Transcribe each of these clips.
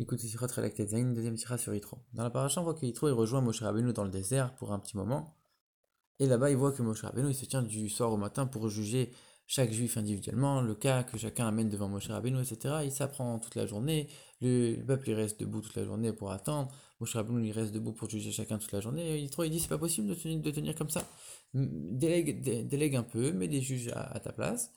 Écoute, Sirot Relaktet Zain, deuxième tira sur Yitro. Dans la paracha, on voit que Yitro il rejoint Moshe Rabbeinu dans le désert pour un petit moment. Et là-bas, il voit que Moshe Rabbeinu il se tient du soir au matin pour juger chaque juif individuellement, le cas que chacun amène devant Moshe Rabbeinu, etc. Il s'apprend toute la journée, le, peuple il reste debout toute la journée pour attendre, Moshe Rabbeinu il reste debout pour juger chacun toute la journée. Et Yitro il dit c'est pas possible de tenir, de tenir, comme ça. Délègue, délègue un peu, mets des juges à, ta place.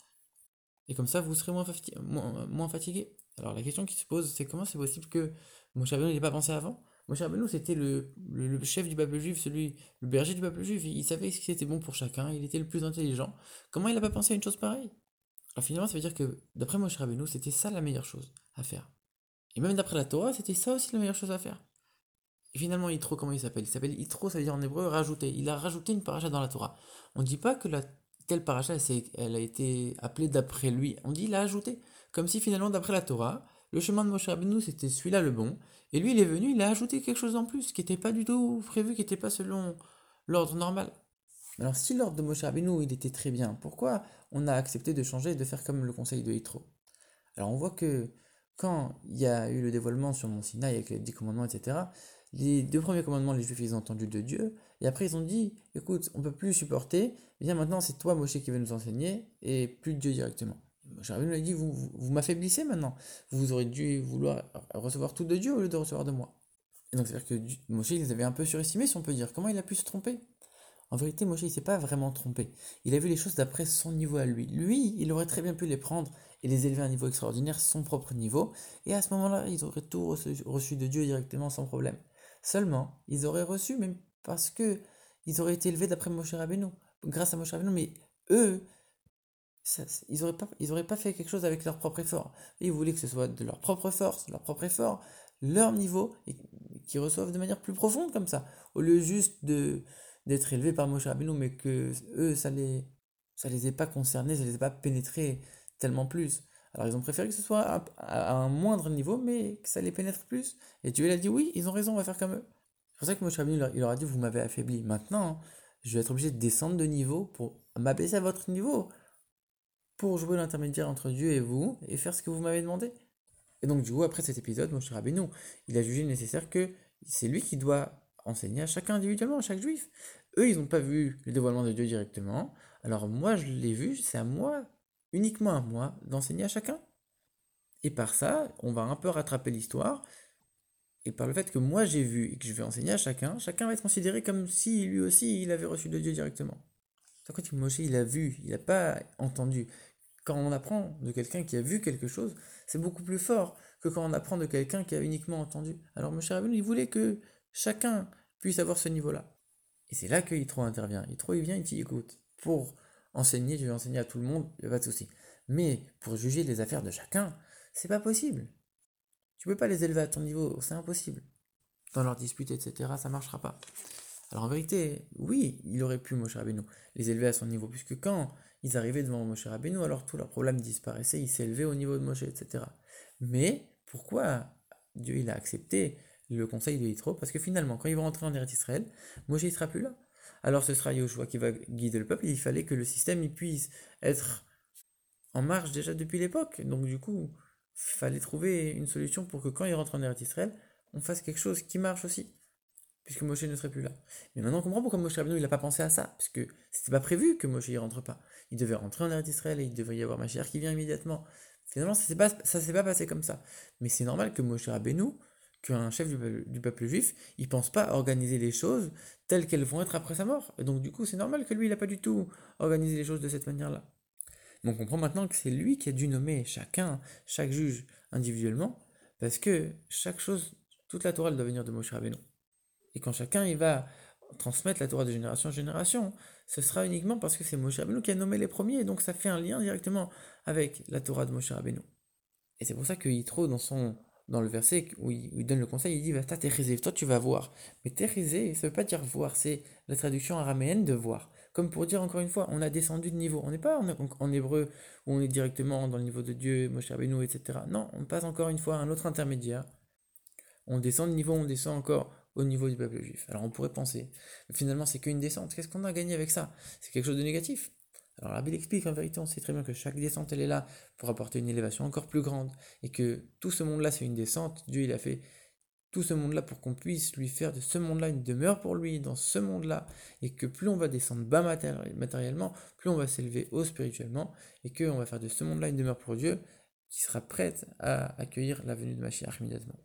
Et comme ça, vous serez moins, moins, moins fatigué. Alors la question qui se pose, c'est comment c'est possible que Moshe Rabbeinu n'ait pas pensé avant? Moshe Rabbeinu, c'était le, le, chef du peuple juif, celui, le berger du peuple juif. Il, savait ce qui était bon pour chacun, il était le plus intelligent. Comment il n'a pas pensé à une chose pareille? Alors finalement, ça veut dire que d'après Moshe Rabbeinu, c'était ça la meilleure chose à faire. Et même d'après la Torah, c'était ça aussi la meilleure chose à faire. Et finalement, Yitro, comment il s'appelle? Il s'appelle Yitro, ça veut dire en hébreu rajouter. Il a rajouté une paracha dans la Torah. On ne dit pas que la telle paracha, elle a été appelée d'après lui. On dit il a ajouté. Comme si finalement, d'après la Torah, le chemin de Moshe Rabbeinu, c'était celui-là le bon. Et lui, il est venu, il a ajouté quelque chose en plus, qui n'était pas du tout prévu, qui n'était pas selon l'ordre normal. Alors, si l'ordre de Moshe Rabbeinu, il était très bien, pourquoi on a accepté de changer et de faire comme le conseil de Yitro? Alors, on voit que quand il y a eu le dévoilement sur Mont Sinaï avec les dix commandements, etc., les deux premiers commandements, les Juifs, ils ont entendu de Dieu, et après ils ont dit, écoute, on peut plus supporter, bien maintenant c'est toi, Moshe, qui va nous enseigner, et plus Dieu directement. Rabbeinu lui a dit, vous, vous, m'affaiblissez maintenant, vous aurez dû vouloir recevoir tout de Dieu au lieu de recevoir de moi. Et donc c'est-à-dire que Moshe, il les avait un peu surestimés, si on peut dire. Comment il a pu se tromper? En vérité, Moshe, il s'est pas vraiment trompé. Il a vu les choses d'après son niveau à lui. Lui, il aurait très bien pu les prendre et les élever à un niveau extraordinaire, son propre niveau, et à ce moment-là, ils auraient tout reçu, de Dieu directement sans problème. Seulement, ils auraient reçu, même parce que ils auraient été élevés d'après Moshe Rabbeinu, grâce à Moshe Rabbeinu, mais eux, ils n'auraient pas, ils pas fait quelque chose avec leur propre effort. Ils voulaient que ce soit de leur propre force, leur propre effort, leur niveau, et qu'ils reçoivent de manière plus profonde comme ça, au lieu juste de d'être élevés par Moshe Rabbeinu, mais que eux, ça les, ça les ait pas concernés, ça les ait pas pénétrés tellement plus. Alors ils ont préféré que ce soit à, un moindre niveau, mais que ça les pénètre plus. Et Dieu a dit oui, ils ont raison, on va faire comme eux. C'est pour ça que Moshe Rabbeinu, il leur a dit, vous m'avez affaibli. Maintenant, je vais être obligé de descendre de niveau pour m'abaisser à votre niveau, pour jouer l'intermédiaire entre Dieu et vous, et faire ce que vous m'avez demandé. Et donc du coup, après cet épisode, Moshe Rabbeinu, il a jugé nécessaire que c'est lui qui doit enseigner à chacun individuellement, à chaque juif. Eux, ils n'ont pas vu le dévoilement de Dieu directement. Alors moi, je l'ai vu, c'est à moi uniquement à moi d'enseigner à chacun. Et par ça, on va un peu rattraper l'histoire. Et par le fait que moi j'ai vu et que je vais enseigner à chacun, chacun va être considéré comme si lui aussi il avait reçu de Dieu directement. Quand Moshe il a vu, il n'a pas entendu. Quand on apprend de quelqu'un qui a vu quelque chose, c'est beaucoup plus fort que quand on apprend de quelqu'un qui a uniquement entendu. Alors Moshe Rabbeinu, il voulait que chacun puisse avoir ce niveau-là. Et c'est là que Yitro intervient. Yitro, il vient, il dit, écoute, pour enseigner, je vais enseigner à tout le monde, il n'y a pas de souci. Mais pour juger les affaires de chacun, c'est pas possible. Tu peux pas les élever à ton niveau, c'est impossible. Dans leur dispute, etc., ça marchera pas. Alors en vérité, oui, il aurait pu, Moshe Rabbeinu, les élever à son niveau, puisque quand ils arrivaient devant Moshe Rabbeinu, alors tous leurs problèmes disparaissaient, ils s'élevaient au niveau de Moshe, etc. Mais pourquoi Dieu il a accepté le conseil de Yitro? Parce que finalement, quand ils vont rentrer en Eretz Israël, Moshe ne sera plus là alors ce sera Yoshua qui va guider le peuple. Il fallait que le système il puisse être en marche déjà depuis l'époque. Donc du coup, il fallait trouver une solution pour que quand il rentre en Eretz Israël, on fasse quelque chose qui marche aussi. Puisque Moshe ne serait plus là. Mais maintenant on comprend pourquoi Moshe Rabbeinu il n'a pas pensé à ça. Parce que c'était pas prévu que Moshe y rentre pas. Il devait rentrer en Eretz Israël et il devrait y avoir Mashiach qui vient immédiatement. Finalement, ça ne s'est pas passé comme ça. Mais c'est normal que Moshe Rabbeinu, qu'un chef du peuple, juif, il pense pas organiser les choses telles qu'elles vont être après sa mort. Et donc du coup, c'est normal que lui, il n'a pas du tout organisé les choses de cette manière-là. On comprend maintenant que c'est lui qui a dû nommer chacun, chaque juge individuellement, parce que chaque chose, toute la Torah, elle doit venir de Moshe Rabbeinu. Et quand chacun il va transmettre la Torah de génération en génération, ce sera uniquement parce que c'est Moshe Rabbeinu qui a nommé les premiers, et donc ça fait un lien directement avec la Torah de Moshe Rabbeinu. Et c'est pour ça que Yitro, dans son dans le verset où il, donne le conseil, il dit Va toi tu vas voir. Mais terizé, ça veut pas dire voir, c'est la traduction araméenne de voir. Comme pour dire encore une fois, on a descendu de niveau. On n'est pas en, hébreu où on est directement dans le niveau de Dieu, Moshe Rabbeinu, etc. Non, on passe encore une fois à un autre intermédiaire. On descend de niveau, on descend encore au niveau du peuple juif. Alors on pourrait penser, finalement c'est qu'une descente. Qu'est-ce qu'on a gagné avec ça? C'est quelque chose de négatif. Alors Bible explique, en vérité, on sait très bien que chaque descente, elle est là pour apporter une élévation encore plus grande, et que tout ce monde-là, c'est une descente. Dieu, il a fait tout ce monde-là pour qu'on puisse lui faire de ce monde-là une demeure pour lui, dans ce monde-là, et que plus on va descendre bas matériellement, plus on va s'élever haut spirituellement, et qu'on va faire de ce monde-là une demeure pour Dieu, qui sera prête à accueillir la venue de Mashiach immédiatement.